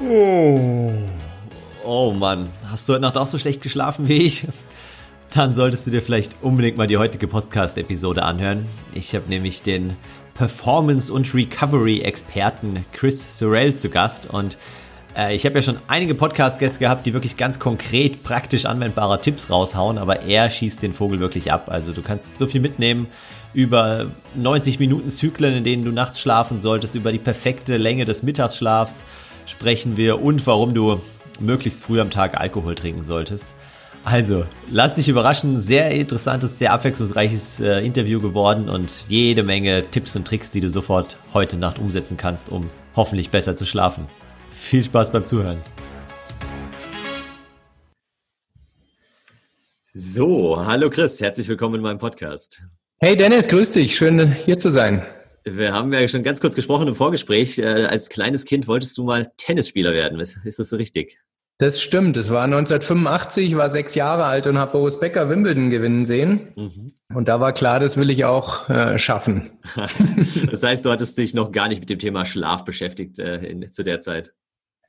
Oh. Oh Mann, hast du heute Nacht auch so schlecht geschlafen wie ich? Dann solltest du dir vielleicht unbedingt mal die heutige Podcast-Episode anhören. Ich habe nämlich den Performance- und Recovery-Experten Chris Sorrell zu Gast und äh, ich habe ja schon einige Podcast-Gäste gehabt, die wirklich ganz konkret, praktisch anwendbare Tipps raushauen, aber er schießt den Vogel wirklich ab. Also du kannst so viel mitnehmen über 90 Minuten Zyklen, in denen du nachts schlafen solltest, über die perfekte Länge des Mittagsschlafs sprechen wir und warum du möglichst früh am Tag Alkohol trinken solltest. Also, lass dich überraschen. Sehr interessantes, sehr abwechslungsreiches äh, Interview geworden und jede Menge Tipps und Tricks, die du sofort heute Nacht umsetzen kannst, um hoffentlich besser zu schlafen. Viel Spaß beim Zuhören. So, hallo Chris, herzlich willkommen in meinem Podcast. Hey Dennis, grüß dich, schön hier zu sein. Wir haben ja schon ganz kurz gesprochen im Vorgespräch. Äh, als kleines Kind wolltest du mal Tennisspieler werden. Ist das so richtig? Das stimmt. Es war 1985, ich war sechs Jahre alt und habe Boris Becker Wimbledon gewinnen sehen. Mhm. Und da war klar, das will ich auch äh, schaffen. das heißt, du hattest dich noch gar nicht mit dem Thema Schlaf beschäftigt äh, in, zu der Zeit.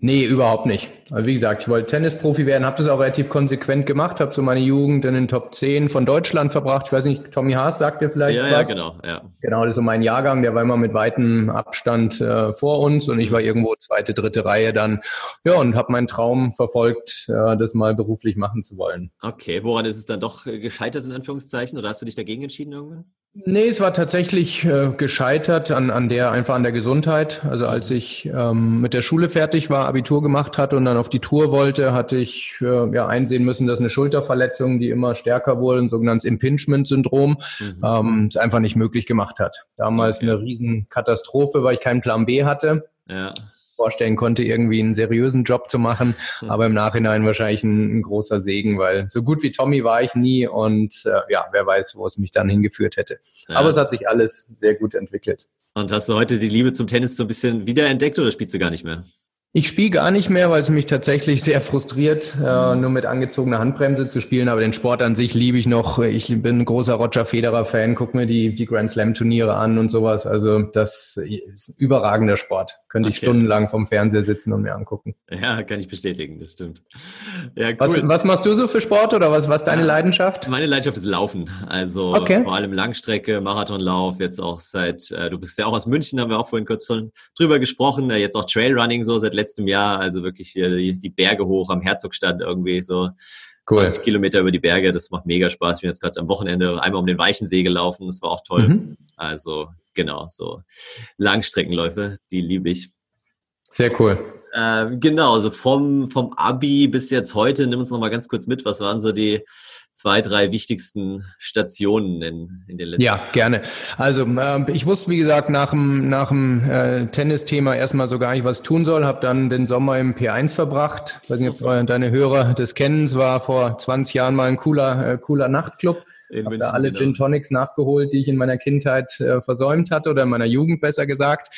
Nee, überhaupt nicht. Also wie gesagt, ich wollte Tennisprofi werden, habe das auch relativ konsequent gemacht, habe so meine Jugend in den Top 10 von Deutschland verbracht. Ich weiß nicht, Tommy Haas sagt dir vielleicht ja, was? Ja, genau. Ja. Genau, das ist so mein Jahrgang, der war immer mit weitem Abstand äh, vor uns und ich war irgendwo zweite, dritte Reihe dann. Ja, und habe meinen Traum verfolgt, äh, das mal beruflich machen zu wollen. Okay, woran ist es dann doch gescheitert in Anführungszeichen oder hast du dich dagegen entschieden irgendwann? Nee, es war tatsächlich äh, gescheitert an, an der, einfach an der Gesundheit. Also als ich ähm, mit der Schule fertig war, Abitur gemacht hatte und dann auf die Tour wollte, hatte ich äh, ja einsehen müssen, dass eine Schulterverletzung, die immer stärker wurde, ein sogenanntes Impingement-Syndrom, mhm. ähm, es einfach nicht möglich gemacht hat. Damals okay. eine Riesenkatastrophe, weil ich keinen Plan B hatte. Ja vorstellen konnte, irgendwie einen seriösen Job zu machen. Mhm. Aber im Nachhinein wahrscheinlich ein, ein, großer Segen, weil so gut wie Tommy war ich nie und äh, ja, wer weiß, wo es mich dann hingeführt hätte. Ja. Aber es hat sich alles sehr gut entwickelt. Und hast du heute die Liebe zum Tennis so ein bisschen wiederentdeckt oder spielst du gar nicht mehr? Ich spiele gar nicht mehr, weil es mich tatsächlich sehr frustriert, äh, nur mit angezogener Handbremse zu spielen. Aber den Sport an sich liebe ich noch. Ich bin ein großer Roger Federer-Fan, guck mir die, die Grand Slam-Turniere an und sowas. Also das ist ein überragender Sport. Könnte okay. ich stundenlang vom Fernseher sitzen und mir angucken. Ja, kann ich bestätigen, das stimmt. Ja, cool. was, was machst du so für Sport oder was, was deine ja, Leidenschaft? Meine Leidenschaft ist Laufen. Also okay. vor allem Langstrecke, Marathonlauf, jetzt auch seit, äh, du bist ja auch aus München, haben wir auch vorhin kurz drüber gesprochen, äh, jetzt auch Trailrunning so seit letztem Jahr, also wirklich hier die, die Berge hoch am Herzogstand irgendwie so. Cool. 20 Kilometer über die Berge, das macht mega Spaß. Ich bin jetzt gerade am Wochenende einmal um den Weichensee gelaufen, das war auch toll. Mhm. Also genau, so Langstreckenläufe, die liebe ich. Sehr cool. Äh, genau, also vom, vom Abi bis jetzt heute, nimm uns noch mal ganz kurz mit, was waren so die zwei, drei wichtigsten Stationen in, in den letzten Ja, Jahren. gerne. Also äh, ich wusste, wie gesagt, nach dem, nach dem äh, Tennisthema erstmal so gar nicht, was tun soll. Habe dann den Sommer im P1 verbracht. Ich weiß nicht, ob deine Hörer das kennen. Es war vor 20 Jahren mal ein cooler, äh, cooler Nachtclub. Ich habe da alle genau. Gin Tonics nachgeholt, die ich in meiner Kindheit äh, versäumt hatte oder in meiner Jugend besser gesagt.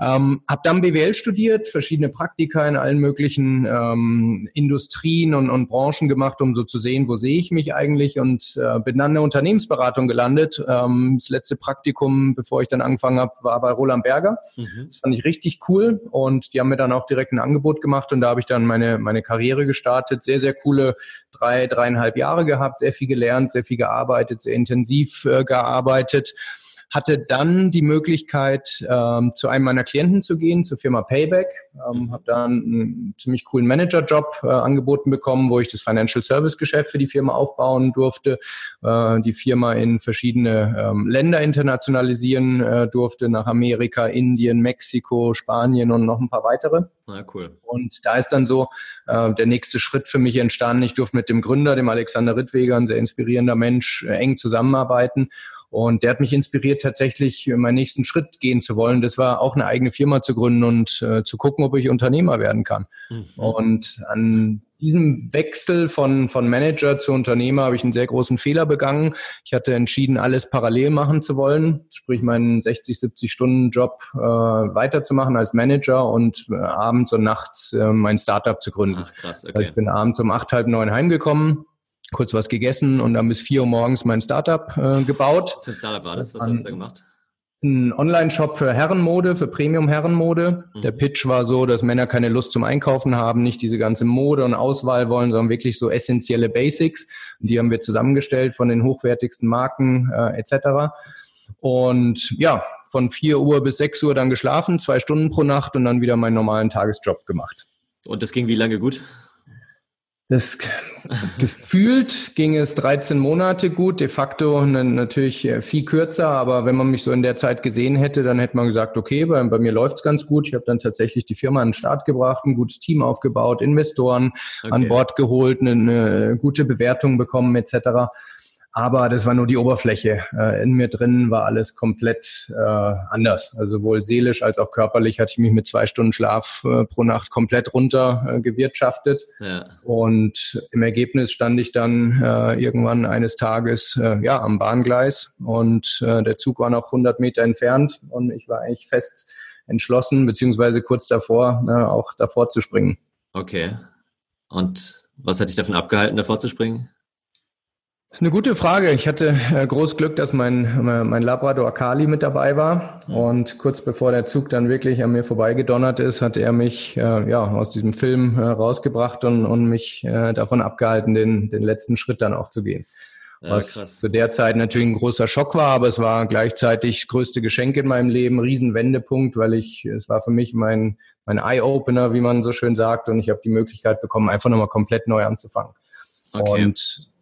Ähm, habe dann BWL studiert, verschiedene Praktika in allen möglichen ähm, Industrien und, und Branchen gemacht, um so zu sehen, wo sehe ich mich eigentlich und äh, bin dann in der Unternehmensberatung gelandet. Ähm, das letzte Praktikum, bevor ich dann angefangen habe, war bei Roland Berger. Mhm. Das fand ich richtig cool und die haben mir dann auch direkt ein Angebot gemacht und da habe ich dann meine, meine Karriere gestartet. Sehr, sehr coole drei, dreieinhalb Jahre gehabt, sehr viel gelernt, sehr viel gearbeitet, sehr intensiv äh, gearbeitet hatte dann die Möglichkeit, ähm, zu einem meiner Klienten zu gehen, zur Firma Payback. Ähm, habe dann einen ziemlich coolen Managerjob äh, angeboten bekommen, wo ich das Financial Service Geschäft für die Firma aufbauen durfte, äh, die Firma in verschiedene ähm, Länder internationalisieren äh, durfte, nach Amerika, Indien, Mexiko, Spanien und noch ein paar weitere. Ah, cool. Und da ist dann so äh, der nächste Schritt für mich entstanden. Ich durfte mit dem Gründer, dem Alexander Rittweger, ein sehr inspirierender Mensch, äh, eng zusammenarbeiten und der hat mich inspiriert, tatsächlich meinen nächsten Schritt gehen zu wollen. Das war auch eine eigene Firma zu gründen und äh, zu gucken, ob ich Unternehmer werden kann. Mhm. Und an diesem Wechsel von, von Manager zu Unternehmer habe ich einen sehr großen Fehler begangen. Ich hatte entschieden, alles parallel machen zu wollen, sprich meinen 60, 70 Stunden Job äh, weiterzumachen als Manager und äh, abends und nachts äh, mein Startup zu gründen. Ach, krass, okay. Also ich bin abends um acht, halb neun heimgekommen, kurz was gegessen und dann bis vier Uhr morgens mein Startup äh, gebaut. Was für ein Startup war das? Was hast du da gemacht? ein Online-Shop für Herrenmode, für Premium-Herrenmode. Mhm. Der Pitch war so, dass Männer keine Lust zum Einkaufen haben, nicht diese ganze Mode und Auswahl wollen, sondern wirklich so essentielle Basics. Und die haben wir zusammengestellt von den hochwertigsten Marken äh, etc. Und ja, von 4 Uhr bis 6 Uhr dann geschlafen, zwei Stunden pro Nacht und dann wieder meinen normalen Tagesjob gemacht. Und das ging wie lange gut? Das gefühlt ging es 13 Monate gut, de facto natürlich äh, viel kürzer, aber wenn man mich so in der Zeit gesehen hätte, dann hätte man gesagt, okay, bei, bei mir läuft's ganz gut. Ich habe dann tatsächlich die Firma an den Start gebracht, ein gutes Team aufgebaut, Investoren okay. an Bord geholt, eine, eine gute Bewertung bekommen etc. Aber das war nur die Oberfläche. Äh, in mir drin war alles komplett äh, anders. Also sowohl seelisch als auch körperlich hatte ich mich mit zwei Stunden Schlaf äh, pro Nacht komplett runter gewirtschaftet. Ja. Und im Ergebnis stand ich dann irgendwann eines Tages ja am Bahngleis und der Zug war noch 100 Meter entfernt und ich war eigentlich fest entschlossen, beziehungsweise kurz davor, auch davor zu springen. Okay. Und was hat dich davon abgehalten, davor zu springen? Das ist eine gute Frage. Ich hatte äh, groß Glück, dass mein, äh, mein Labrador Kali mit dabei war. Und kurz bevor der Zug dann wirklich an mir vorbeigedonnert ist, hat er mich äh, ja, aus diesem Film äh, rausgebracht und, und mich äh, davon abgehalten, den, den letzten Schritt dann auch zu gehen. Ja, Was krass. zu der Zeit natürlich ein großer Schock war, aber es war gleichzeitig das größte Geschenk in meinem Leben, Riesenwendepunkt, weil ich, es war für mich mein, mein Eye-Opener, wie man so schön sagt, und ich habe die Möglichkeit bekommen, einfach nochmal komplett neu anzufangen. Okay. Und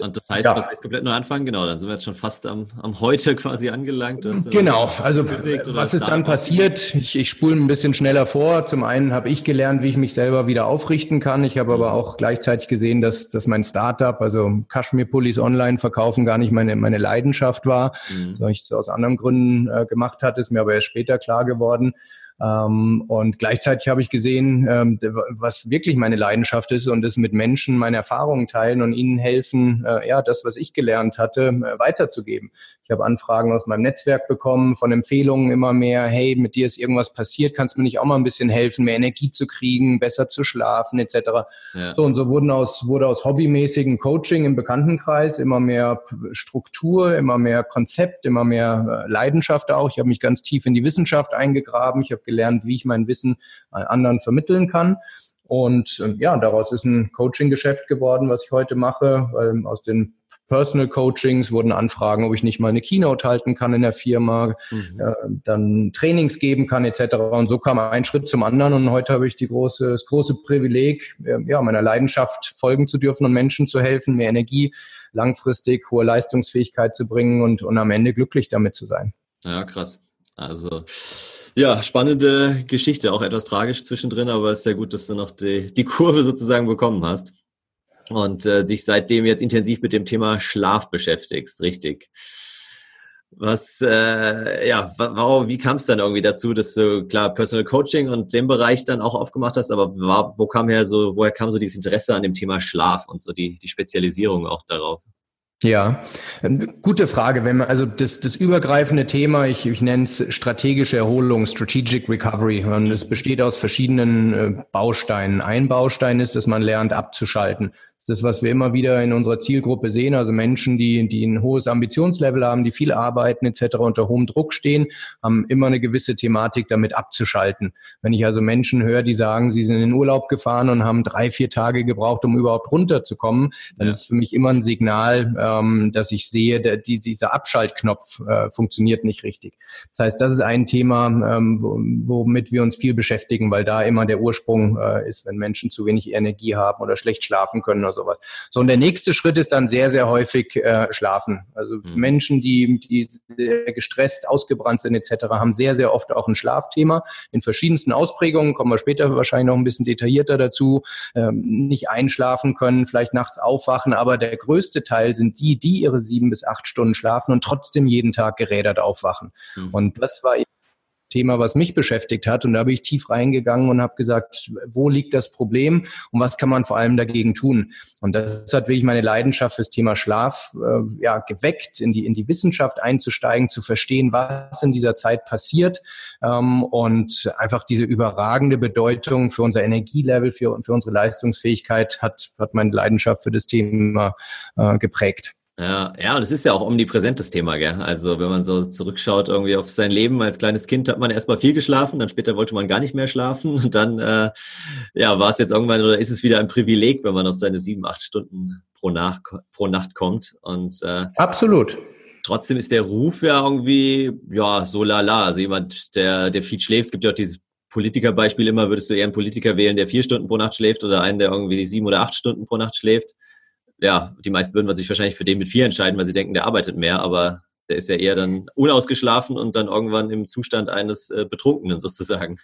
und das heißt, ja. was heißt komplett neu anfangen? Genau, dann sind wir jetzt schon fast am, am Heute quasi angelangt. Genau, also was ist dann passiert? Ich, ich spule ein bisschen schneller vor. Zum einen habe ich gelernt, wie ich mich selber wieder aufrichten kann. Ich habe aber mhm. auch gleichzeitig gesehen, dass, dass mein Startup, also Kaschmir-Pullis online verkaufen, gar nicht meine, meine Leidenschaft war. Mhm. So ich es aus anderen Gründen äh, gemacht hatte, ist mir aber erst später klar geworden. Ähm, und gleichzeitig habe ich gesehen, ähm, was wirklich meine Leidenschaft ist und es mit Menschen meine Erfahrungen teilen und ihnen helfen, äh, ja, das, was ich gelernt hatte, äh, weiterzugeben. Ich habe Anfragen aus meinem Netzwerk bekommen, von Empfehlungen immer mehr, hey, mit dir ist irgendwas passiert, kannst du mir nicht auch mal ein bisschen helfen, mehr Energie zu kriegen, besser zu schlafen, etc. Ja. So und so wurden aus, wurde aus hobbymäßigen Coaching im Bekanntenkreis immer mehr Struktur, immer mehr Konzept, immer mehr äh, Leidenschaft auch. Ich habe mich ganz tief in die Wissenschaft eingegraben. Ich habe gelernt, wie ich mein Wissen anderen vermitteln kann. Und ja, daraus ist ein Coaching-Geschäft geworden, was ich heute mache. Weil aus den Personal Coachings wurden Anfragen, ob ich nicht mal eine Keynote halten kann in der Firma, mhm. äh, dann Trainings geben kann etc. Und so kam ein Schritt zum anderen und heute habe ich die große, das große Privileg, äh, ja, meiner Leidenschaft folgen zu dürfen und Menschen zu helfen, mehr Energie langfristig, hohe Leistungsfähigkeit zu bringen und, und am Ende glücklich damit zu sein. Ja, krass. Also ja, spannende Geschichte, auch etwas tragisch zwischendrin, aber es ist sehr gut, dass du noch die, die Kurve sozusagen bekommen hast und äh, dich seitdem jetzt intensiv mit dem Thema Schlaf beschäftigst, richtig. Was, äh, ja, warum, wie kam es dann irgendwie dazu, dass du klar Personal Coaching und den Bereich dann auch aufgemacht hast, aber war, wo kam her so, woher kam so dieses Interesse an dem Thema Schlaf und so die, die Spezialisierung auch darauf? Ja, ähm, gute Frage. Wenn man also das, das übergreifende Thema, ich, ich nenne es strategische Erholung, Strategic Recovery. Und es besteht aus verschiedenen äh, Bausteinen. Ein Baustein ist, dass man lernt abzuschalten. Das ist das, was wir immer wieder in unserer Zielgruppe sehen. Also Menschen, die, die ein hohes Ambitionslevel haben, die viel arbeiten etc. unter hohem Druck stehen, haben immer eine gewisse Thematik damit abzuschalten. Wenn ich also Menschen höre, die sagen, sie sind in den Urlaub gefahren und haben drei, vier Tage gebraucht, um überhaupt runterzukommen, dann ist es für mich immer ein Signal, ähm, dass ich sehe, der, die, dieser Abschaltknopf äh, funktioniert nicht richtig. Das heißt, das ist ein Thema, ähm, womit wir uns viel beschäftigen, weil da immer der Ursprung äh, ist, wenn Menschen zu wenig Energie haben oder schlecht schlafen können oder sowas. So, und der nächste Schritt ist dann sehr, sehr häufig äh, Schlafen. Also mhm. Menschen, die, die gestresst, ausgebrannt sind etc., haben sehr, sehr oft auch ein Schlafthema in verschiedensten Ausprägungen, kommen wir später wahrscheinlich noch ein bisschen detaillierter dazu, ähm, nicht einschlafen können, vielleicht nachts aufwachen, aber der größte Teil sind die, die ihre sieben bis acht Stunden schlafen und trotzdem jeden Tag gerädert aufwachen. Mhm. Und das war Thema, was mich beschäftigt hat. Und da bin ich tief reingegangen und habe gesagt, wo liegt das Problem und was kann man vor allem dagegen tun? Und das hat wirklich meine Leidenschaft fürs Thema Schlaf äh, ja, geweckt, in die, in die Wissenschaft einzusteigen, zu verstehen, was in dieser Zeit passiert ähm, und einfach diese überragende Bedeutung für unser Energielevel, für, für unsere Leistungsfähigkeit hat, hat meine Leidenschaft für das Thema äh, geprägt. Ja, ja, und es ist ja auch omnipräsentes Thema, gell? Also wenn man so zurückschaut irgendwie auf sein Leben als kleines Kind, hat man erstmal viel geschlafen, dann später wollte man gar nicht mehr schlafen und dann äh, ja, war es jetzt irgendwann oder ist es wieder ein Privileg, wenn man auf seine sieben, acht Stunden pro, Nacht, pro Nacht kommt. Und äh, absolut. Trotzdem ist der Ruf ja irgendwie, ja, so lala. Also jemand, der, der viel schläft, es gibt ja auch dieses Politikerbeispiel immer, würdest du eher einen Politiker wählen, der vier Stunden pro Nacht schläft oder einen, der irgendwie sieben oder acht Stunden pro Nacht schläft? Ja, die meisten würden sich wahrscheinlich für den mit vier entscheiden, weil sie denken, der arbeitet mehr, aber der ist ja eher dann unausgeschlafen und dann irgendwann im Zustand eines äh, Betrunkenen sozusagen.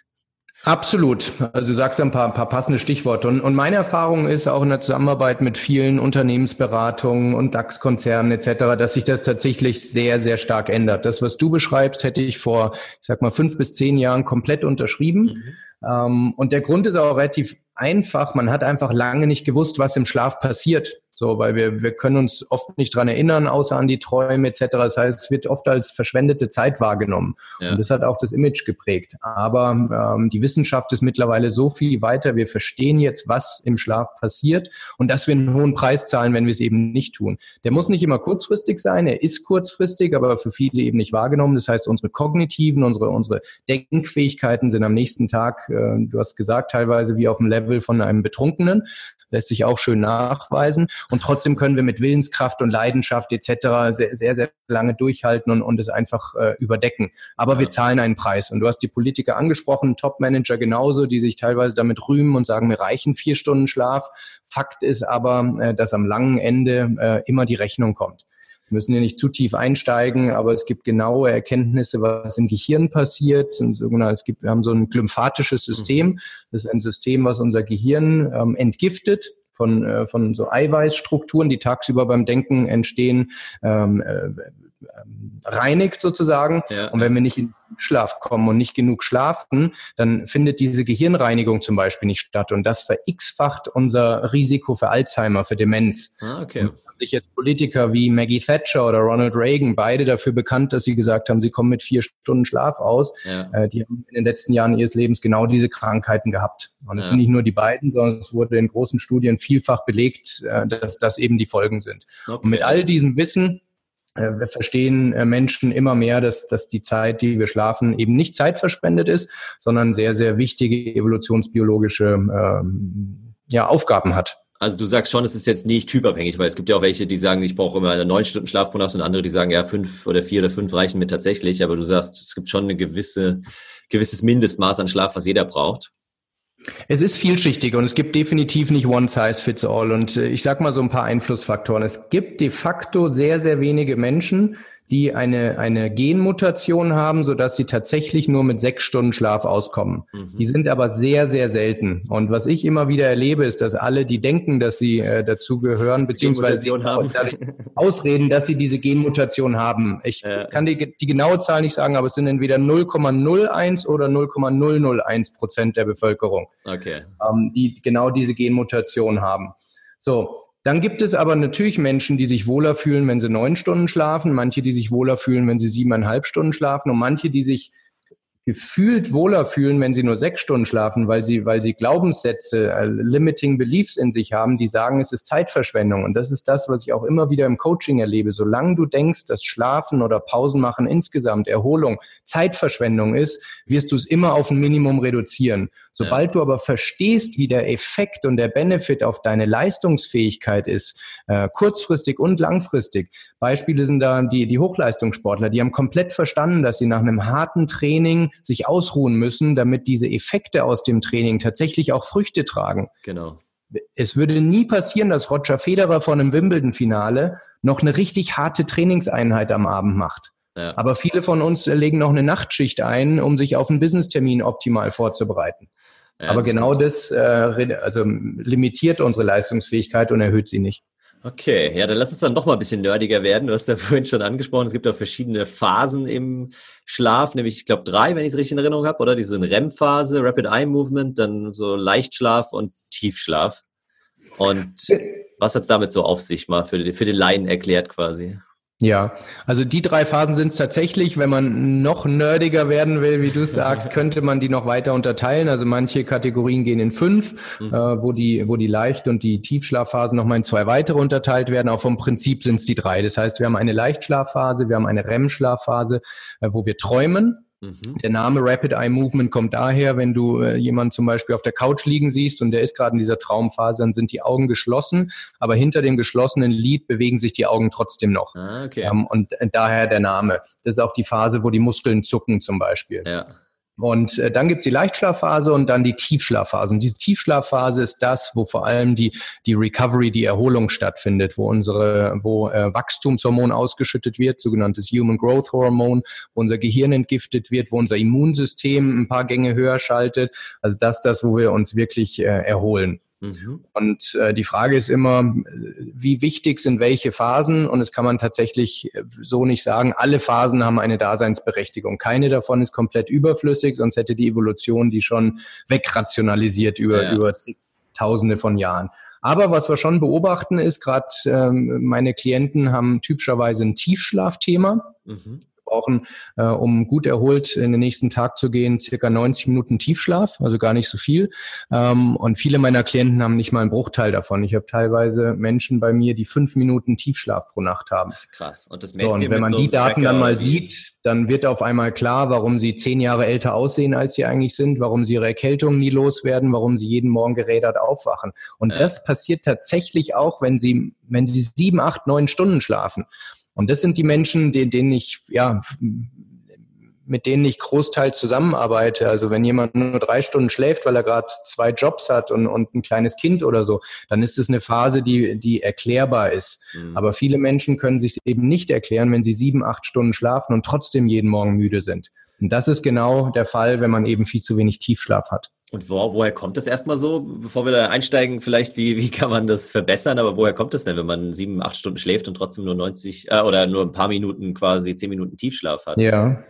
Absolut. Also du sagst ein paar, ein paar passende Stichworte. Und, und meine Erfahrung ist auch in der Zusammenarbeit mit vielen Unternehmensberatungen und DAX-Konzernen etc., dass sich das tatsächlich sehr, sehr stark ändert. Das, was du beschreibst, hätte ich vor, ich sag mal, fünf bis zehn Jahren komplett unterschrieben. Mhm. Ähm, und der Grund ist auch relativ einfach. Man hat einfach lange nicht gewusst, was im Schlaf passiert. So, weil wir, wir können uns oft nicht dran erinnern, außer an die Träume etc. Das heißt, es wird oft als verschwendete Zeit wahrgenommen. Ja. Und das hat auch das Image geprägt. Aber ähm, die Wissenschaft ist mittlerweile so viel weiter. Wir verstehen jetzt, was im Schlaf passiert und dass wir einen hohen Preis zahlen, wenn wir es eben nicht tun. Der muss nicht immer kurzfristig sein, er ist kurzfristig, aber für viele eben nicht wahrgenommen. Das heißt, unsere kognitiven, unsere, unsere Denkfähigkeiten sind am nächsten Tag, äh, du hast gesagt, teilweise wie auf dem Level von einem Betrunkenen lässt sich auch schön nachweisen. Und trotzdem können wir mit Willenskraft und Leidenschaft etc. sehr, sehr, sehr lange durchhalten und, und es einfach äh, überdecken. Aber wir zahlen einen Preis. Und du hast die Politiker angesprochen, Top-Manager genauso, die sich teilweise damit rühmen und sagen, mir reichen vier Stunden Schlaf. Fakt ist aber, äh, dass am langen Ende äh, immer die Rechnung kommt. Wir müssen hier nicht zu tief einsteigen, aber es gibt genaue Erkenntnisse, was im Gehirn passiert. Es gibt, wir haben so ein glymphatisches System. Mhm. Das ist ein System, was unser Gehirn ähm, entgiftet von, äh, von so Eiweißstrukturen, die tagsüber beim Denken entstehen, ähm, äh, ähm, reinigt sozusagen. Ja. Und wenn wir nicht in Schlaf kommen und nicht genug schlafen, dann findet diese Gehirnreinigung zum Beispiel nicht statt. Und das ver-x-facht unser Risiko für Alzheimer, für Demenz. Ah, okay. Und sich jetzt Politiker wie Maggie Thatcher oder Ronald Reagan beide dafür bekannt, dass sie gesagt haben, sie kommen mit vier Stunden Schlaf aus. Ja. Äh, die haben in den letzten Jahren ihres Lebens genau diese Krankheiten gehabt. Und es ja. sind nicht nur die beiden, sondern es wurde in großen Studien vielfach belegt, äh, dass das eben die Folgen sind. Okay. Und mit all diesem Wissen wir verstehen äh, Menschen immer mehr, dass, dass die Zeit, die wir schlafen, eben nicht zeitverspendet ist, sondern sehr, sehr wichtige evolutionsbiologische ähm, ja, Aufgaben hat. Also du sagst schon, es ist jetzt nicht typabhängig, weil es gibt ja auch welche, die sagen, ich brauche immer neun Stunden Schlaf pro Nacht und andere, die sagen, ja, fünf oder vier oder fünf reichen mir tatsächlich. Aber du sagst, es gibt schon eine gewisse, gewisses Mindestmaß an Schlaf, was jeder braucht. Es ist vielschichtig und es gibt definitiv nicht one size fits all. Und äh, ich sage mal so ein paar Einflussfaktoren. Es gibt de facto sehr, sehr wenige Menschen, die eine, eine Genmutation haben, so dass sie tatsächlich nur mit sechs Stunden Schlaf auskommen. Mhm. Die sind aber sehr, sehr selten. Und was ich immer wieder erlebe, ist, dass alle, die denken, dass sie äh, dazu gehören, beziehungsweise ausreden, dass sie diese Genmutation haben. Ich ja. kann die, die genaue Zahl nicht sagen, aber es sind entweder 0,01 oder 0,001 Prozent der Bevölkerung, okay. ähm, die genau diese Genmutation haben. So, dann gibt es aber natürlich Menschen, die sich wohler fühlen, wenn sie neun Stunden schlafen, manche, die sich wohler fühlen, wenn sie siebeneinhalb Stunden schlafen und manche, die sich gefühlt wohler fühlen, wenn sie nur sechs Stunden schlafen, weil sie, weil sie Glaubenssätze, äh, limiting beliefs in sich haben, die sagen, es ist Zeitverschwendung. Und das ist das, was ich auch immer wieder im Coaching erlebe. Solange du denkst, dass Schlafen oder Pausen machen insgesamt Erholung Zeitverschwendung ist, wirst du es immer auf ein Minimum reduzieren. Sobald ja. du aber verstehst, wie der Effekt und der Benefit auf deine Leistungsfähigkeit ist, äh, kurzfristig und langfristig. Beispiele sind da die, die Hochleistungssportler, die haben komplett verstanden, dass sie nach einem harten Training sich ausruhen müssen, damit diese Effekte aus dem Training tatsächlich auch Früchte tragen. Genau. Es würde nie passieren, dass Roger Federer vor einem Wimbledon-Finale noch eine richtig harte Trainingseinheit am Abend macht. Ja. Aber viele von uns legen noch eine Nachtschicht ein, um sich auf einen Business-Termin optimal vorzubereiten. Ja, Aber das genau das äh, also limitiert unsere Leistungsfähigkeit und erhöht sie nicht. Okay, ja, dann lass uns dann doch mal ein bisschen nerdiger werden. Du hast ja vorhin schon angesprochen, es gibt auch verschiedene Phasen im Schlaf, nämlich ich glaube drei, wenn ich es richtig in Erinnerung habe, oder? Diese REM-Phase, Rapid Eye Movement, dann so Leichtschlaf und Tiefschlaf. Und was hat es damit so auf sich mal für, für den Laien erklärt quasi? Ja, also die drei Phasen sind es tatsächlich. Wenn man noch nerdiger werden will, wie du sagst, könnte man die noch weiter unterteilen. Also manche Kategorien gehen in fünf, mhm. äh, wo die wo die Leicht- und die Tiefschlafphasen nochmal in zwei weitere unterteilt werden. Auch vom Prinzip sind es die drei. Das heißt, wir haben eine Leichtschlafphase, wir haben eine REM-Schlafphase, äh, wo wir träumen. Mhm. Der Name Rapid Eye Movement kommt daher, wenn du äh, jemanden zum Beispiel auf der Couch liegen siehst und der ist gerade in dieser Traumphase, dann sind die Augen geschlossen, aber hinter dem geschlossenen Lid bewegen sich die Augen trotzdem noch. Ah, okay. ähm, und äh, daher der Name. Das ist auch die Phase, wo die Muskeln zucken zum Beispiel. Ja. Und äh, dann gibt's die Leichtschlafphase und dann die Tiefschlafphase. Und diese Tiefschlafphase ist das, wo vor allem die, die Recovery, die Erholung stattfindet, wo unsere, wo äh, Wachstumshormon ausgeschüttet wird, sogenanntes Human Growth Hormone, wo unser Gehirn entgiftet wird, wo unser Immunsystem ein paar Gänge höher schaltet. Also das das, wo wir uns wirklich äh, erholen. Mhm. Und äh, die Frage ist immer, wie wichtig sind welche Phasen? Und es kann man tatsächlich äh, so nicht sagen. Alle Phasen haben eine Daseinsberechtigung. Keine davon ist komplett überflüssig, sonst hätte die Evolution die schon wegrationalisiert über, ja. über Tausende von Jahren. Aber was wir schon beobachten ist, gerade ähm, meine Klienten haben typischerweise ein Tiefschlafthema. Mhm brauchen, äh, um gut erholt in den nächsten Tag zu gehen, circa 90 Minuten Tiefschlaf, also gar nicht so viel. Ähm, und viele meiner Klienten haben nicht mal einen Bruchteil davon. Ich habe teilweise Menschen bei mir, die fünf Minuten Tiefschlaf pro Nacht haben. Krass. Und das so, und wenn man so die Daten dann mal sieht, dann wird auf einmal klar, warum sie zehn Jahre älter aussehen, als sie eigentlich sind, warum sie ihre Erkältung nie loswerden, warum sie jeden Morgen gerädert aufwachen. Und ja. das passiert tatsächlich auch, wenn sie, wenn sie sieben, acht, neun Stunden schlafen. Und das sind die Menschen, denen, denen ich, ja, mit denen ich großteils zusammenarbeite. Also wenn jemand nur drei Stunden schläft, weil er gerade zwei Jobs hat und, und ein kleines Kind oder so, dann ist es eine Phase, die, die erklärbar ist. Mhm. Aber viele Menschen können sich eben nicht erklären, wenn sie sieben, acht Stunden schlafen und trotzdem jeden Morgen müde sind. Und das ist genau der Fall, wenn man eben viel zu wenig Tiefschlaf hat. Und wo, woher kommt das erstmal so? Bevor wir da einsteigen, vielleicht, wie, wie kann man das verbessern? Aber woher kommt das denn, wenn man sieben, acht Stunden schläft und trotzdem nur 90 äh, oder nur ein paar Minuten quasi zehn Minuten Tiefschlaf hat? Ja.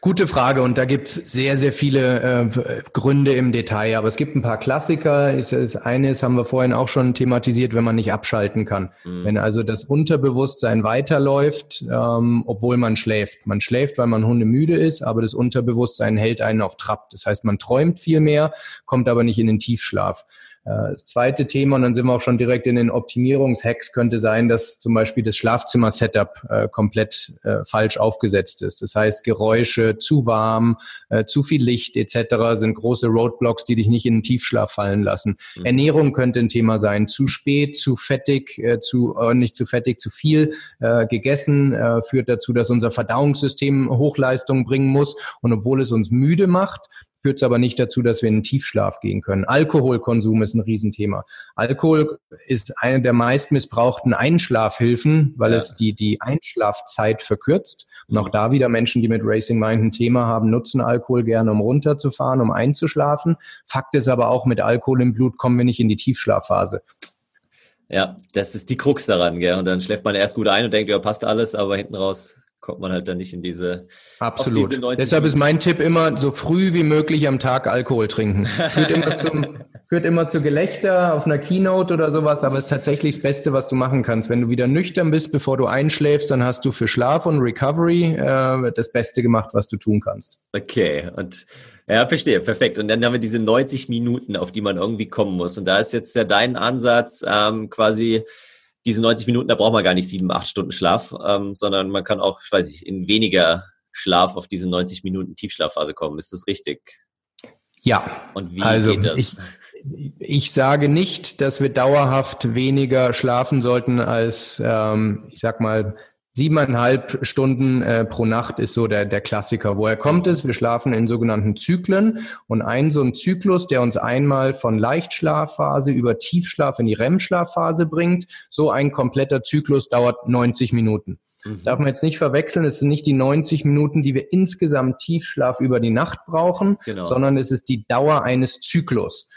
Gute Frage und da gibt's sehr, sehr viele äh, Gründe im Detail. Aber es gibt ein paar Klassiker. Ist, ist eines haben wir vorhin auch schon thematisiert, wenn man nicht abschalten kann. Mhm. Wenn also das Unterbewusstsein weiterläuft, ähm, obwohl man schläft. Man schläft, weil man hundemüde ist, aber das Unterbewusstsein hält einen auf Trab. Das heißt, man träumt viel mehr, kommt aber nicht in den Tiefschlaf. Äh, das zweite Thema, und dann sind wir auch schon direkt in den Optimierungshacks, könnte sein, dass zum Beispiel das Schlafzimmer-Setup äh, komplett äh, falsch aufgesetzt ist. Das heißt, Geräusche, zu warm, äh, zu viel Licht etc. sind große Roadblocks, die dich nicht in den Tiefschlaf fallen lassen. Mhm. Ernährung könnte ein Thema sein. Zu spät, zu fettig, äh, zu äh, nicht zu fettig, zu viel äh, gegessen äh, führt dazu, dass unser Verdauungssystem Hochleistung bringen muss. Und obwohl es uns müde macht, führt es aber nicht dazu, dass wir in den Tiefschlaf gehen können. Alkoholkonsum ist ein Riesenthema. Alkohol ist eine der meist missbrauchten Einschlafhilfen, weil ja. es die, die Einschlafzeit verkürzt. Und auch da wieder Menschen, die mit Racing Mind ein Thema haben, nutzen Alkohol gerne, um runterzufahren, um einzuschlafen. Fakt ist aber auch, mit Alkohol im Blut kommen wir nicht in die Tiefschlafphase. Ja, das ist die Krux daran, gell? Und dann schläft man erst gut ein und denkt, ja, passt alles, aber hinten raus kommt man halt dann nicht in diese. Absolut. Diese Deshalb ist mein Tipp immer, so früh wie möglich am Tag Alkohol trinken. Führt immer, zum, führt immer zu Gelächter auf einer Keynote oder sowas, aber ist tatsächlich das Beste, was du machen kannst. Wenn du wieder nüchtern bist, bevor du einschläfst, dann hast du für Schlaf und Recovery äh, das Beste gemacht, was du tun kannst. Okay, und ja, verstehe, perfekt. Und dann haben wir diese 90 Minuten, auf die man irgendwie kommen muss. Und da ist jetzt ja dein Ansatz ähm, quasi diese 90 Minuten, da braucht man gar nicht sieben, acht Stunden Schlaf, ähm, sondern man kann auch, ich weiß nicht, in weniger Schlaf auf diese 90 Minuten Tiefschlafphase kommen. Ist das richtig? Ja. Und wie also geht das? Ich, ich sage nicht, dass wir dauerhaft weniger schlafen sollten als, ähm, ich sag mal, Siebeneinhalb Stunden äh, pro Nacht ist so der, der Klassiker. Woher kommt es? Wir schlafen in sogenannten Zyklen und ein so ein Zyklus, der uns einmal von Leichtschlafphase über Tiefschlaf in die REM-Schlafphase bringt, so ein kompletter Zyklus dauert 90 Minuten. Mhm. Darf man jetzt nicht verwechseln, es sind nicht die 90 Minuten, die wir insgesamt Tiefschlaf über die Nacht brauchen, genau. sondern es ist die Dauer eines Zyklus.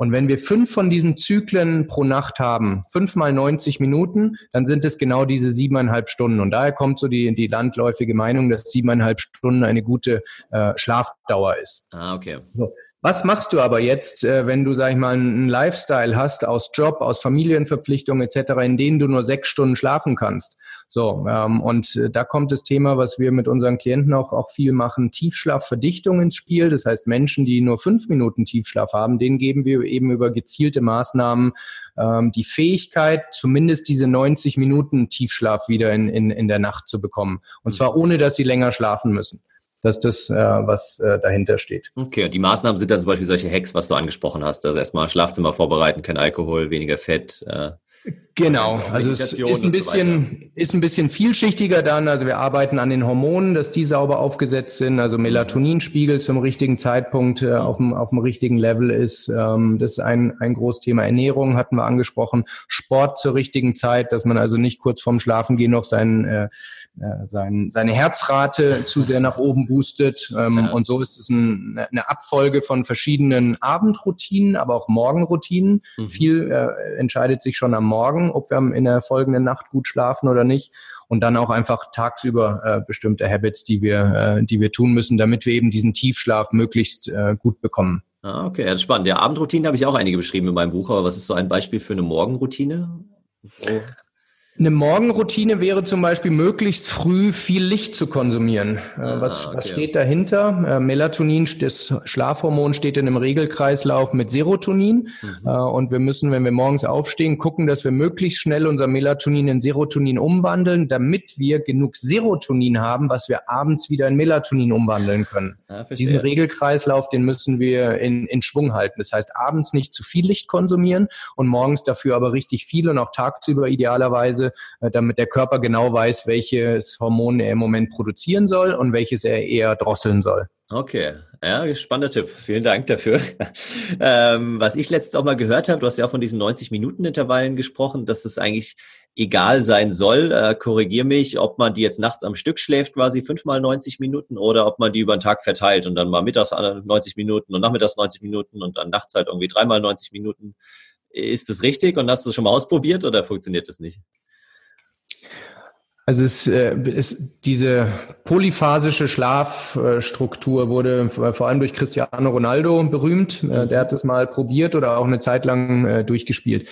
Und wenn wir fünf von diesen Zyklen pro Nacht haben, fünf mal 90 Minuten, dann sind es genau diese siebeneinhalb Stunden. Und daher kommt so die, die landläufige Meinung, dass siebeneinhalb Stunden eine gute äh, Schlafdauer ist. Ah, okay. So. Was machst du aber jetzt, äh, wenn du, sag ich mal, einen Lifestyle hast aus Job, aus Familienverpflichtungen etc., in denen du nur sechs Stunden schlafen kannst? So, ähm, und äh, da kommt das Thema, was wir mit unseren Klienten auch, auch viel machen, Tiefschlafverdichtung ins Spiel. Das heißt, Menschen, die nur fünf Minuten Tiefschlaf haben, denen geben wir eben über gezielte Maßnahmen ähm, die Fähigkeit, zumindest diese 90 Minuten Tiefschlaf wieder in, in, in der Nacht zu bekommen. Und zwar ohne, dass sie länger schlafen müssen. Das ist das, äh, was äh, dahinter steht. Okay, und die Maßnahmen sind dann zum Beispiel solche Hacks, was du angesprochen hast. Also erstmal Schlafzimmer vorbereiten, kein Alkohol, weniger Fett. Äh, Genau, also es ist ein bisschen, so ist ein bisschen vielschichtiger dann. Also wir arbeiten an den Hormonen, dass die sauber aufgesetzt sind. Also Melatoninspiegel zum richtigen Zeitpunkt äh, auf, dem, auf dem richtigen Level ist. Ähm, das ist ein, ein großes Thema. Ernährung hatten wir angesprochen. Sport zur richtigen Zeit, dass man also nicht kurz vorm Schlafengehen noch seinen äh, äh, sein, seine Herzrate zu sehr nach oben boostet. Ähm, ja. Und so ist es ein, eine Abfolge von verschiedenen Abendroutinen, aber auch Morgenroutinen. Mhm. Viel äh, entscheidet sich schon am Morgen, ob wir in der folgenden Nacht gut schlafen oder nicht. Und dann auch einfach tagsüber äh, bestimmte Habits, die wir, äh, die wir tun müssen, damit wir eben diesen Tiefschlaf möglichst äh, gut bekommen. Ah, okay, das ist spannend. Ja, Abendroutinen habe ich auch einige beschrieben in meinem Buch, aber was ist so ein Beispiel für eine Morgenroutine? Oh. Eine Morgenroutine wäre zum Beispiel möglichst früh viel Licht zu konsumieren. Äh, ah, was, okay. was steht dahinter? Äh, Melatonin, das Schlafhormon, steht in einem Regelkreislauf mit Serotonin. Mhm. Äh, und wir müssen, wenn wir morgens aufstehen, gucken, dass wir möglichst schnell unser Melatonin in Serotonin umwandeln, damit wir genug Serotonin haben, was wir abends wieder in Melatonin umwandeln können. Ja, Diesen Regelkreislauf, den müssen wir in, in Schwung halten. Das heißt, abends nicht zu viel Licht konsumieren und morgens dafür aber richtig viel und auch tagsüber idealerweise Äh, damit der Körper genau weiß, welches Hormon er im Moment produzieren soll und welches er eher drosseln soll. Okay, ja, spannender Tipp. Vielen Dank dafür. ähm, was ich letztens auch mal gehört habe, du hast ja auch von diesen 90-Minuten-Intervallen gesprochen, dass es eigentlich egal sein soll. Äh, korrigier mich, ob man die jetzt nachts am Stück schläft, quasi fünfmal 90 Minuten, oder ob man die über den Tag verteilt und dann mal mittags 90 Minuten und nachmittags 90 Minuten und dann nachts halt irgendwie dreimal 90 Minuten. Ist das richtig und hast du das schon mal ausprobiert oder funktioniert das nicht? Also es äh, ist diese polyphasische Schlafstruktur wurde vor allem durch Cristiano Ronaldo berühmt. Äh, der hat es mal probiert oder auch eine Zeit lang äh, durchgespielt.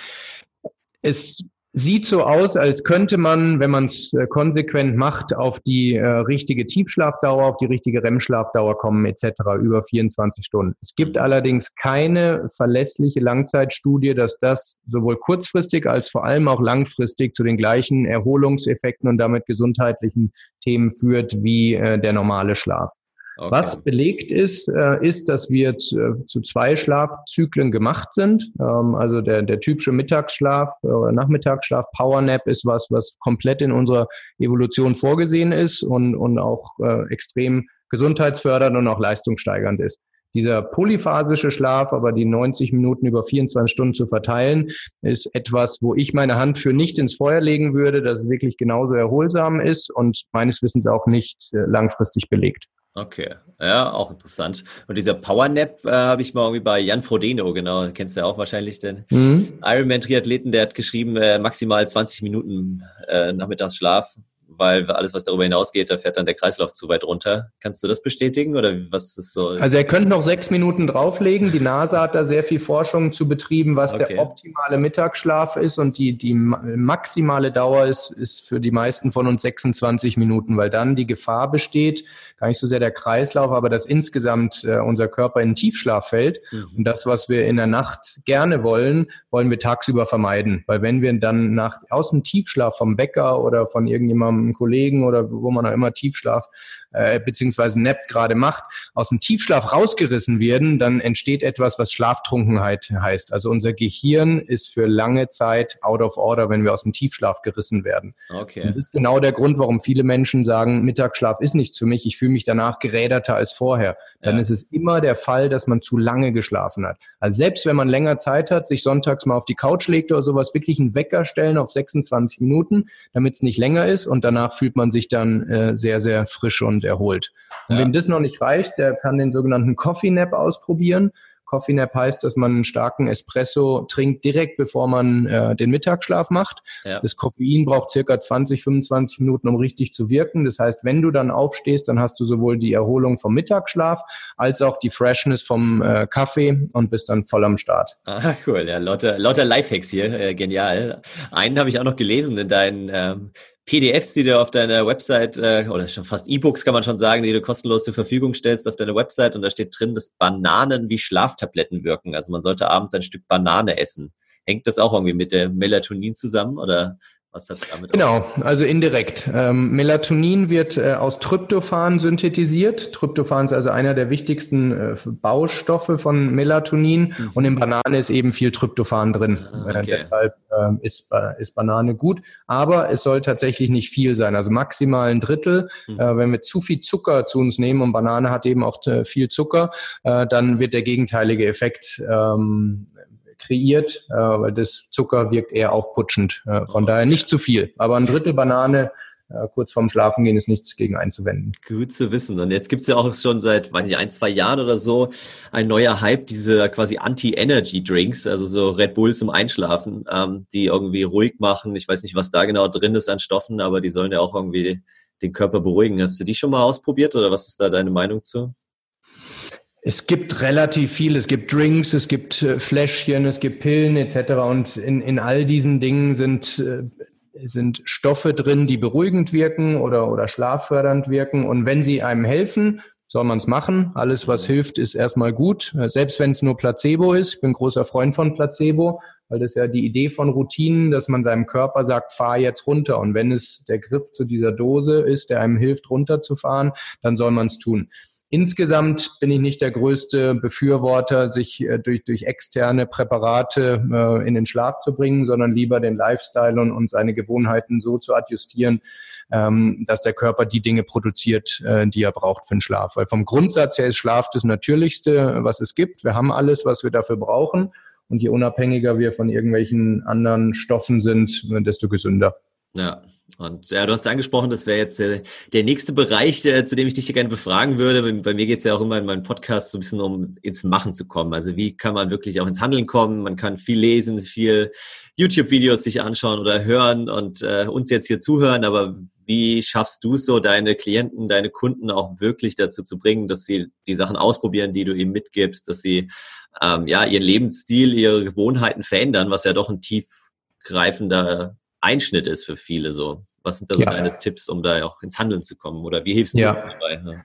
Es sieht so aus, als könnte man, wenn man es äh, konsequent macht, auf die äh, richtige Tiefschlafdauer, auf die richtige REM-Schlafdauer kommen etc. über 24 Stunden. Es gibt mhm. allerdings keine verlässliche Langzeitstudie, dass das sowohl kurzfristig als vor allem auch langfristig zu den gleichen Erholungseffekten und damit gesundheitlichen Themen führt wie äh, der normale Schlaf. Okay. Was belegt ist, äh, ist, dass wir zu, äh, zu zwei Schlafzyklen gemacht sind. Ähm, also der, der typische Mittagsschlaf oder Nachmittagsschlaf, Powernap ist was, was komplett in unserer Evolution vorgesehen ist und, und auch äh, extrem gesundheitsfördernd und auch leistungssteigernd ist. Dieser polyphasische Schlaf, aber die 90 Minuten über 24 Stunden zu verteilen, ist etwas, wo ich meine Hand für nicht ins Feuer legen würde, dass es wirklich genauso erholsam ist und meines Wissens auch nicht langfristig belegt. Okay, ja, auch interessant. Und dieser Powernap äh, habe ich mal irgendwie bei Jan Frodeno, genau, kennst du ja auch wahrscheinlich den mhm. Ironman-Triathleten, der hat geschrieben, äh, maximal 20 Minuten äh, Nachmittagsschlaf weil alles, was darüber hinausgeht, da fährt dann der Kreislauf zu weit runter. Kannst du das bestätigen oder was ist so? Also er könnte noch sechs Minuten drauflegen. Die NASA hat da sehr viel Forschung zu betrieben, was okay. der optimale Mittagsschlaf ist und die, die maximale Dauer ist, ist für die meisten von uns 26 Minuten, weil dann die Gefahr besteht, gar nicht so sehr der Kreislauf, aber dass insgesamt äh, unser Körper in den Tiefschlaf fällt. Mhm. Und das, was wir in der Nacht gerne wollen, wollen wir tagsüber vermeiden. Weil wenn wir dann nach, aus dem Tiefschlaf vom Wecker oder von irgendjemandem einem Kollegen oder wo man auch immer Tiefschlaf äh, beziehungsweise Nap gerade macht, aus dem Tiefschlaf rausgerissen werden, dann entsteht etwas, was Schlaftrunkenheit heißt. Also unser Gehirn ist für lange Zeit out of order, wenn wir aus dem Tiefschlaf gerissen werden. Okay. Und das ist genau der Grund, warum viele Menschen sagen, Mittagsschlaf ist nichts für mich, ich fühle mich danach geräderter als vorher. Dann ja. ist es immer der Fall, dass man zu lange geschlafen hat. Also selbst wenn man länger Zeit hat, sich sonntags mal auf die Couch legt oder sowas, wirklich einen Wecker stellen auf 26 Minuten, damit es nicht länger ist und danach fühlt man sich dann äh, sehr, sehr frisch und und erholt. Und ja. wem das noch nicht reicht, der kann den sogenannten Coffee Nap ausprobieren. Coffee Nap heißt, dass man einen starken Espresso trinkt direkt bevor man äh, den Mittagsschlaf macht. Ja. Das Koffein braucht circa 20, 25 Minuten, um richtig zu wirken. Das heißt, wenn du dann aufstehst, dann hast du sowohl die Erholung vom Mittagsschlaf als auch die Freshness vom äh, Kaffee und bist dann voll am Start. Ah, cool. Ja, lauter, lauter Lifehacks hier. Äh, genial. Einen habe ich auch noch gelesen in deinen ähm, PDFs, die du auf deiner Website, äh, oder schon fast E-Books kann man schon sagen, die du kostenlos zur Verfügung stellst auf deiner Website und da steht drin, dass Bananen wie Schlaftabletten wirken. Also man sollte abends ein Stück Banane essen. Hängt das auch irgendwie mit der Melatonin zusammen oder was hat damit Genau, auf? also indirekt. Ähm, Melatonin wird äh, aus Tryptophan synthetisiert. Tryptophan ist also einer der wichtigsten äh, Baustoffe von Melatonin mhm. und in Banane ist eben viel Tryptophan drin. Ah, äh, okay. deshalb ähm, ist, äh, ist Banane gut, aber es soll tatsächlich nicht viel sein, also maximal ein Drittel. Mhm. Äh, wenn wir zu viel Zucker zu uns nehmen und Banane hat eben auch äh, viel Zucker, dann wird der gegenteilige Effekt ähm, kreiert, äh, weil das Zucker wirkt eher aufputschend. Äh, von daher nicht zu viel, aber ein Drittel Banane äh, kurz vorm Schlafengehen ist nichts gegen einzuwenden. Gut zu wissen. Und jetzt gibt es ja auch schon seit, weiß ich, ein, zwei Jahren oder so ein neuer Hype, diese quasi Anti-Energy-Drinks, also so Red Bull zum Einschlafen, ähm, die irgendwie ruhig machen. Ich weiß nicht, was da genau drin ist an Stoffen, aber die sollen ja auch irgendwie den Körper beruhigen. Hast du die schon mal ausprobiert oder was ist da deine Meinung zu? Es gibt relativ viel. Es gibt Drinks, es gibt äh, Fläschchen, es gibt Pillen etc. Und in, in all diesen Dingen sind, äh, sind Stoffe drin, die beruhigend wirken oder, oder schlaffördernd wirken. Und wenn sie einem helfen, soll man es machen. Alles, was hilft, ist erstmal gut. Selbst wenn es nur Placebo ist. Ich bin großer Freund von Placebo, weil das ja die Idee von Routinen, dass man seinem Körper sagt, fahr jetzt runter. Und wenn es der Griff zu dieser Dose ist, der einem hilft, runterzufahren, dann soll man es tun. Insgesamt bin ich nicht der größte Befürworter, sich äh, durch, durch externe Präparate äh, in den Schlaf zu bringen, sondern lieber den Lifestyle und, und seine Gewohnheiten so zu adjustieren, ähm, dass der Körper die Dinge produziert, äh, die er braucht für den Schlaf. Weil vom Grundsatz her ist Schlaf das Natürlichste, was es gibt. Wir haben alles, was wir dafür brauchen. Und je unabhängiger wir von irgendwelchen anderen Stoffen sind, desto gesünder. Ja, und ja, du hast angesprochen, das wäre jetzt der, der nächste Bereich, der, zu dem ich dich gerne befragen würde. Bei mir geht es ja auch immer in meinem Podcast so ein bisschen um ins Machen zu kommen. Also wie kann man wirklich auch ins Handeln kommen? Man kann viel lesen, viel YouTube-Videos sich anschauen oder hören und äh, uns jetzt hier zuhören, aber wie schaffst du es so, deine Klienten, deine Kunden auch wirklich dazu zu bringen, dass sie die Sachen ausprobieren, die du ihnen mitgibst, dass sie ähm, ja ihren Lebensstil, ihre Gewohnheiten verändern, was ja doch ein tiefgreifender Einschnitt ist für viele so. Was sind da so ja. deine Tipps, um da auch ins Handeln zu kommen? Oder wie hilfst du ja. dabei? Ja.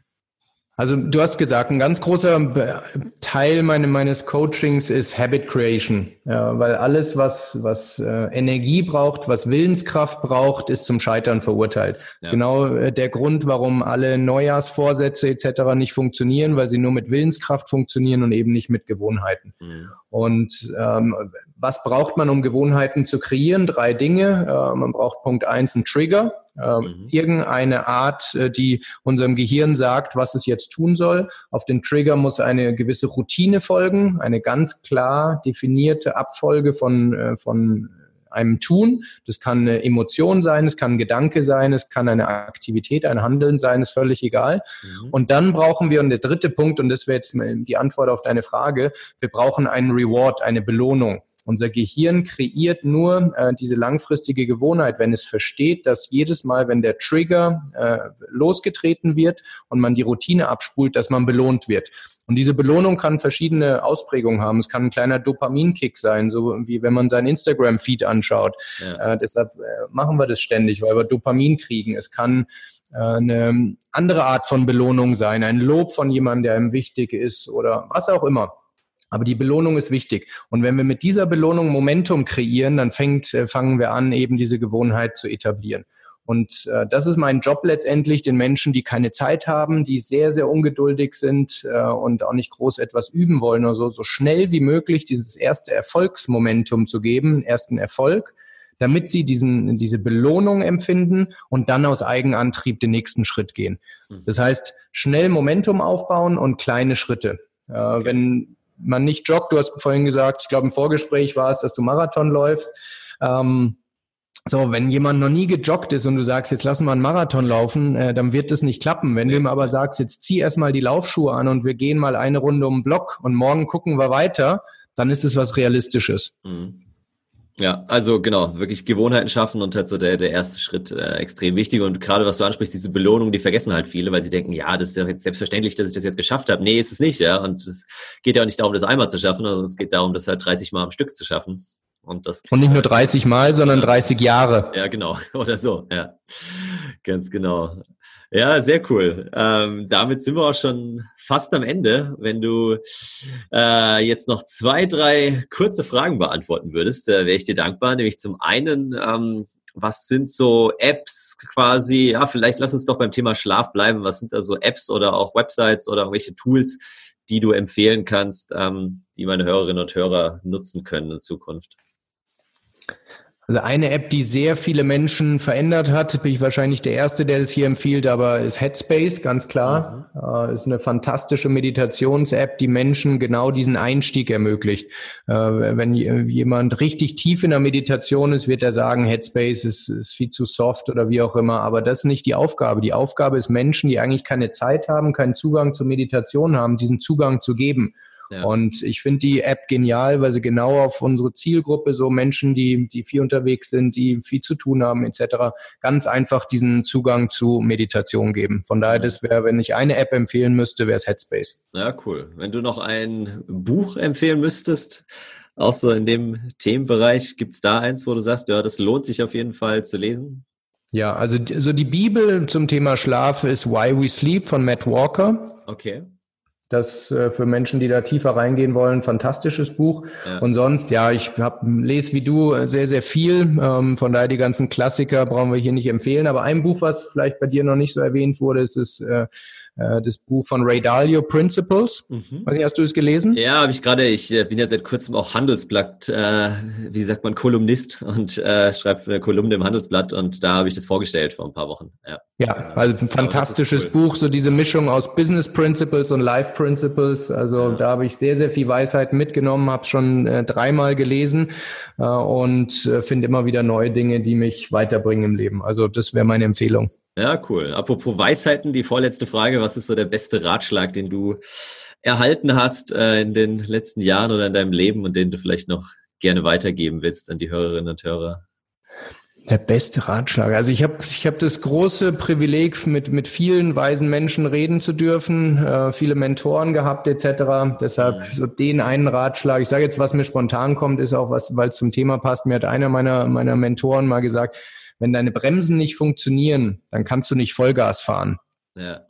Also du hast gesagt, ein ganz großer Teil meine, meines Coachings ist Habit Creation, ja, weil alles, was, was äh, Energie braucht, was Willenskraft braucht, ist zum Scheitern verurteilt. Das ja. ist genau äh, der Grund, warum alle Neujahrsvorsätze etc. nicht funktionieren, weil sie nur mit Willenskraft funktionieren und eben nicht mit Gewohnheiten. Mhm. Und ähm, was braucht man, um Gewohnheiten zu kreieren? Drei Dinge. Äh, man braucht Punkt eins, einen Trigger. Äh, mhm. Irgendeine Art, äh, die unserem Gehirn sagt, was es jetzt tun soll. Auf den Trigger muss eine gewisse Routine folgen, eine ganz klar definierte Abfolge von, äh, von einem Tun. Das kann eine Emotion sein, es kann ein Gedanke sein, es kann eine Aktivität, ein Handeln sein, ist völlig egal. Mhm. Und dann brauchen wir, und der dritte Punkt, und das wäre jetzt die Antwort auf deine Frage, wir brauchen einen Reward, eine Belohnung. Unser Gehirn kreiert nur äh, diese langfristige Gewohnheit, wenn es versteht, dass jedes Mal, wenn der Trigger äh, losgetreten wird und man die Routine abspult, dass man belohnt wird. Und diese Belohnung kann verschiedene Ausprägungen haben. Es kann ein kleiner Dopaminkick sein, so wie wenn man seinen Instagram-Feed anschaut. Ja. Äh, deshalb äh, machen wir das ständig, weil wir Dopamin kriegen. Es kann äh, eine andere Art von Belohnung sein, ein Lob von jemandem, der einem wichtig ist oder was auch immer. Aber die Belohnung ist wichtig. Und wenn wir mit dieser Belohnung Momentum kreieren, dann fängt, äh, fangen wir an, eben diese Gewohnheit zu etablieren. Und äh, das ist mein Job letztendlich, den Menschen, die keine Zeit haben, die sehr, sehr ungeduldig sind äh, und auch nicht groß etwas üben wollen oder so, so schnell wie möglich dieses erste Erfolgsmomentum zu geben, ersten Erfolg, damit sie diesen, diese Belohnung empfinden und dann aus Eigenantrieb den nächsten Schritt gehen. Mhm. Das heißt, schnell Momentum aufbauen und kleine Schritte. Äh, okay. Wenn man nicht joggt. Du hast vorhin gesagt, ich glaube im Vorgespräch war es, dass du Marathon läufst. Ähm, So, wenn jemand noch nie gejoggt ist und du sagst, jetzt lassen wir einen Marathon laufen, äh, dann wird das nicht klappen. Wenn du ihm aber sagst, jetzt zieh erstmal die Laufschuhe an und wir gehen mal eine Runde um den Block und morgen gucken wir weiter, dann ist es was Realistisches. Mhm. Ja, also genau, wirklich Gewohnheiten schaffen und halt so der, der erste Schritt äh, extrem wichtig. Und gerade was du ansprichst, diese Belohnung, die vergessen halt viele, weil sie denken, ja, das ist ja jetzt selbstverständlich, dass ich das jetzt geschafft habe. Nee, ist es nicht, ja. Und es geht ja auch nicht darum, das einmal zu schaffen, sondern es geht darum, das halt 30 Mal am Stück zu schaffen. Und, das und nicht nur 30 Mal, sondern 30 Jahre. Ja, genau. Oder so, ja. Ganz genau. Ja, sehr cool. Ähm, damit sind wir auch schon fast am Ende. Wenn du äh, jetzt noch zwei, drei kurze Fragen beantworten würdest, äh, wäre ich dir dankbar. Nämlich zum einen, ähm, was sind so Apps quasi? Ja, vielleicht lass uns doch beim Thema Schlaf bleiben. Was sind da so Apps oder auch Websites oder irgendwelche Tools, die du empfehlen kannst, ähm, die meine Hörerinnen und Hörer nutzen können in Zukunft? Also eine App, die sehr viele Menschen verändert hat, bin ich wahrscheinlich der Erste, der das hier empfiehlt, aber ist Headspace, ganz klar. Mhm. Äh, ist eine fantastische Meditations-App, die Menschen genau diesen Einstieg ermöglicht. Äh, wenn jemand richtig tief in der Meditation ist, wird er sagen, Headspace ist, ist viel zu soft oder wie auch immer. Aber das ist nicht die Aufgabe. Die Aufgabe ist Menschen, die eigentlich keine Zeit haben, keinen Zugang zur Meditation haben, diesen Zugang zu geben. Und ich finde die App genial, weil sie genau auf unsere Zielgruppe, so Menschen, die, die viel unterwegs sind, die viel zu tun haben, etc., ganz einfach diesen Zugang zu Meditation geben. Von daher, das wäre, wenn ich eine App empfehlen müsste, wäre es Headspace. Ja, cool. Wenn du noch ein Buch empfehlen müsstest, auch so in dem Themenbereich, gibt es da eins, wo du sagst, ja, das lohnt sich auf jeden Fall zu lesen? Ja, also, also die Bibel zum Thema Schlaf ist Why We Sleep von Matt Walker. Okay. Das äh, für Menschen, die da tiefer reingehen wollen, fantastisches Buch. Ja. Und sonst, ja, ich hab, lese wie du sehr, sehr viel. Ähm, von daher die ganzen Klassiker brauchen wir hier nicht empfehlen. Aber ein Buch, was vielleicht bei dir noch nicht so erwähnt wurde, ist es äh, äh, das Buch von Ray Dalio, Principles. Mhm. Weiß nicht, hast du es gelesen? Ja, habe ich gerade. Ich äh, bin ja seit kurzem auch Handelsblatt, äh, wie sagt man, Kolumnist und äh, schreibe eine Kolumne im Handelsblatt und da habe ich das vorgestellt vor ein paar Wochen. Ja, ja also ein fantastisches cool. Buch, so diese Mischung aus Business Principles und Life Principles. Also ja. da habe ich sehr, sehr viel Weisheit mitgenommen, habe schon äh, dreimal gelesen äh, und finde immer wieder neue Dinge, die mich weiterbringen im Leben. Also das wäre meine Empfehlung. Ja, cool. Apropos Weisheiten, die vorletzte Frage. Was ist so der beste Ratschlag, den du erhalten hast äh, in den letzten Jahren oder in deinem Leben und den du vielleicht noch gerne weitergeben willst an die Hörerinnen und Hörer? Der beste Ratschlag. Also ich habe ich hab das große Privileg, mit, mit vielen weisen Menschen reden zu dürfen, äh, viele Mentoren gehabt etc. Deshalb mhm. so den einen Ratschlag. Ich sage jetzt, was mir spontan kommt, ist auch was, weil es zum Thema passt. Mir hat einer meiner, meiner Mentoren mal gesagt, wenn deine Bremsen nicht funktionieren, dann kannst du nicht Vollgas fahren. Ja.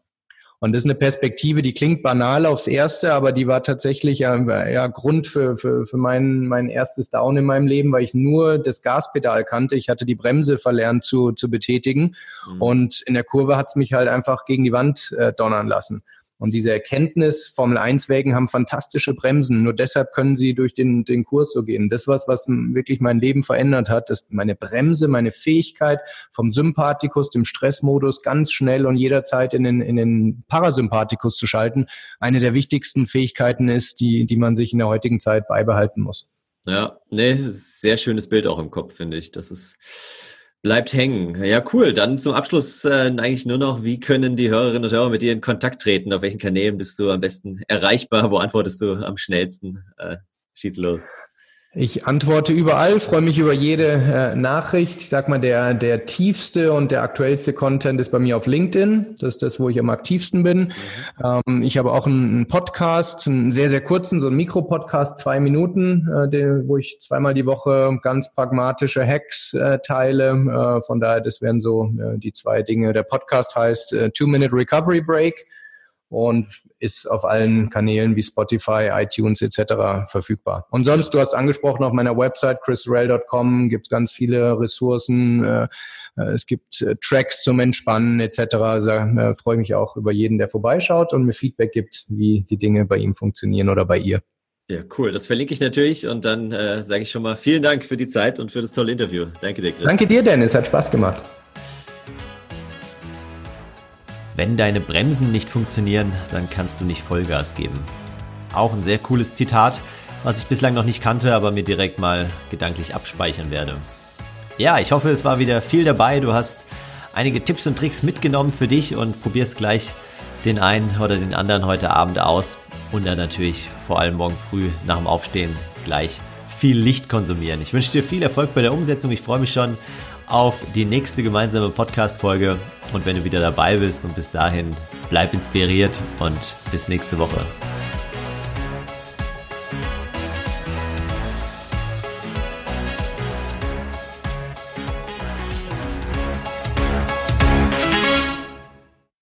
Und das ist eine Perspektive, die klingt banal aufs Erste, aber die war tatsächlich ja, ja Grund für, für, für mein, mein erstes Down in meinem Leben, weil ich nur das Gaspedal kannte. Ich hatte die Bremse verlernt zu, zu betätigen. Mhm. Und in der Kurve hat es mich halt einfach gegen die Wand äh, donnern lassen. Und diese Erkenntnis, Formel 1 Wägen haben fantastische Bremsen. Nur deshalb können sie durch den, den Kurs so gehen. Das was, was wirklich mein Leben verändert hat, ist meine Bremse, meine Fähigkeit vom Sympathikus, dem Stressmodus, ganz schnell und jederzeit in den, in den Parasympathikus zu schalten, eine der wichtigsten Fähigkeiten ist, die, die man sich in der heutigen Zeit beibehalten muss. Ja, nee, sehr schönes Bild auch im Kopf, finde ich. Das ist Bleibt hängen. Ja, cool. Dann zum Abschluss äh, eigentlich nur noch, wie können die Hörerinnen und Hörer mit dir in Kontakt treten? Auf welchen Kanälen bist du am besten erreichbar? Wo antwortest du am schnellsten? Äh, schieß los. Ich antworte überall, freue mich über jede äh, Nachricht. Ich sag mal, der, der tiefste und der aktuellste Content ist bei mir auf LinkedIn. Das ist das, wo ich am aktivsten bin. Ähm, ich habe auch einen, Podcast, einen sehr, sehr kurzen, so einen Mikro-Podcast, zwei Minuten, äh, den, wo ich zweimal die Woche ganz pragmatische Hacks äh, teile. Äh, von daher, das wären so äh, die zwei Dinge. Der Podcast heißt äh, Two-Minute Recovery Break und ist auf allen Kanälen wie Spotify, iTunes etc. verfügbar. Und sonst, du hast angesprochen, auf meiner Website chrisrell.com gibt es ganz viele Ressourcen. Äh, äh, es gibt äh, Tracks zum Entspannen etc. Also, äh, freue mich auch über jeden, der vorbeischaut und mir Feedback gibt, wie die Dinge bei ihm funktionieren oder bei ihr. Ja, cool. Das verlinke ich natürlich und dann sage ich schon mal vielen Dank für die Zeit und für das tolle Interview. Danke dir, Chris. Danke dir, Dennis. Hat Spaß gemacht. Wenn deine Bremsen nicht funktionieren, dann kannst du nicht Vollgas geben. Auch ein sehr cooles Zitat, was ich bislang noch nicht kannte, aber mir direkt mal gedanklich abspeichern werde. ja, ich hoffe, es war wieder viel dabei. Du hast einige Tipps und Tricks mitgenommen für dich und probierst gleich den einen oder den anderen heute Abend aus. Und dann natürlich vor allem morgen früh nach dem Aufstehen gleich viel Licht konsumieren. Ich wünsche dir viel Erfolg bei der Umsetzung. Ich freue mich schon auf die nächste gemeinsame Podcast-Folge. Und wenn du wieder dabei bist und bis dahin, bleib inspiriert und bis nächste Woche.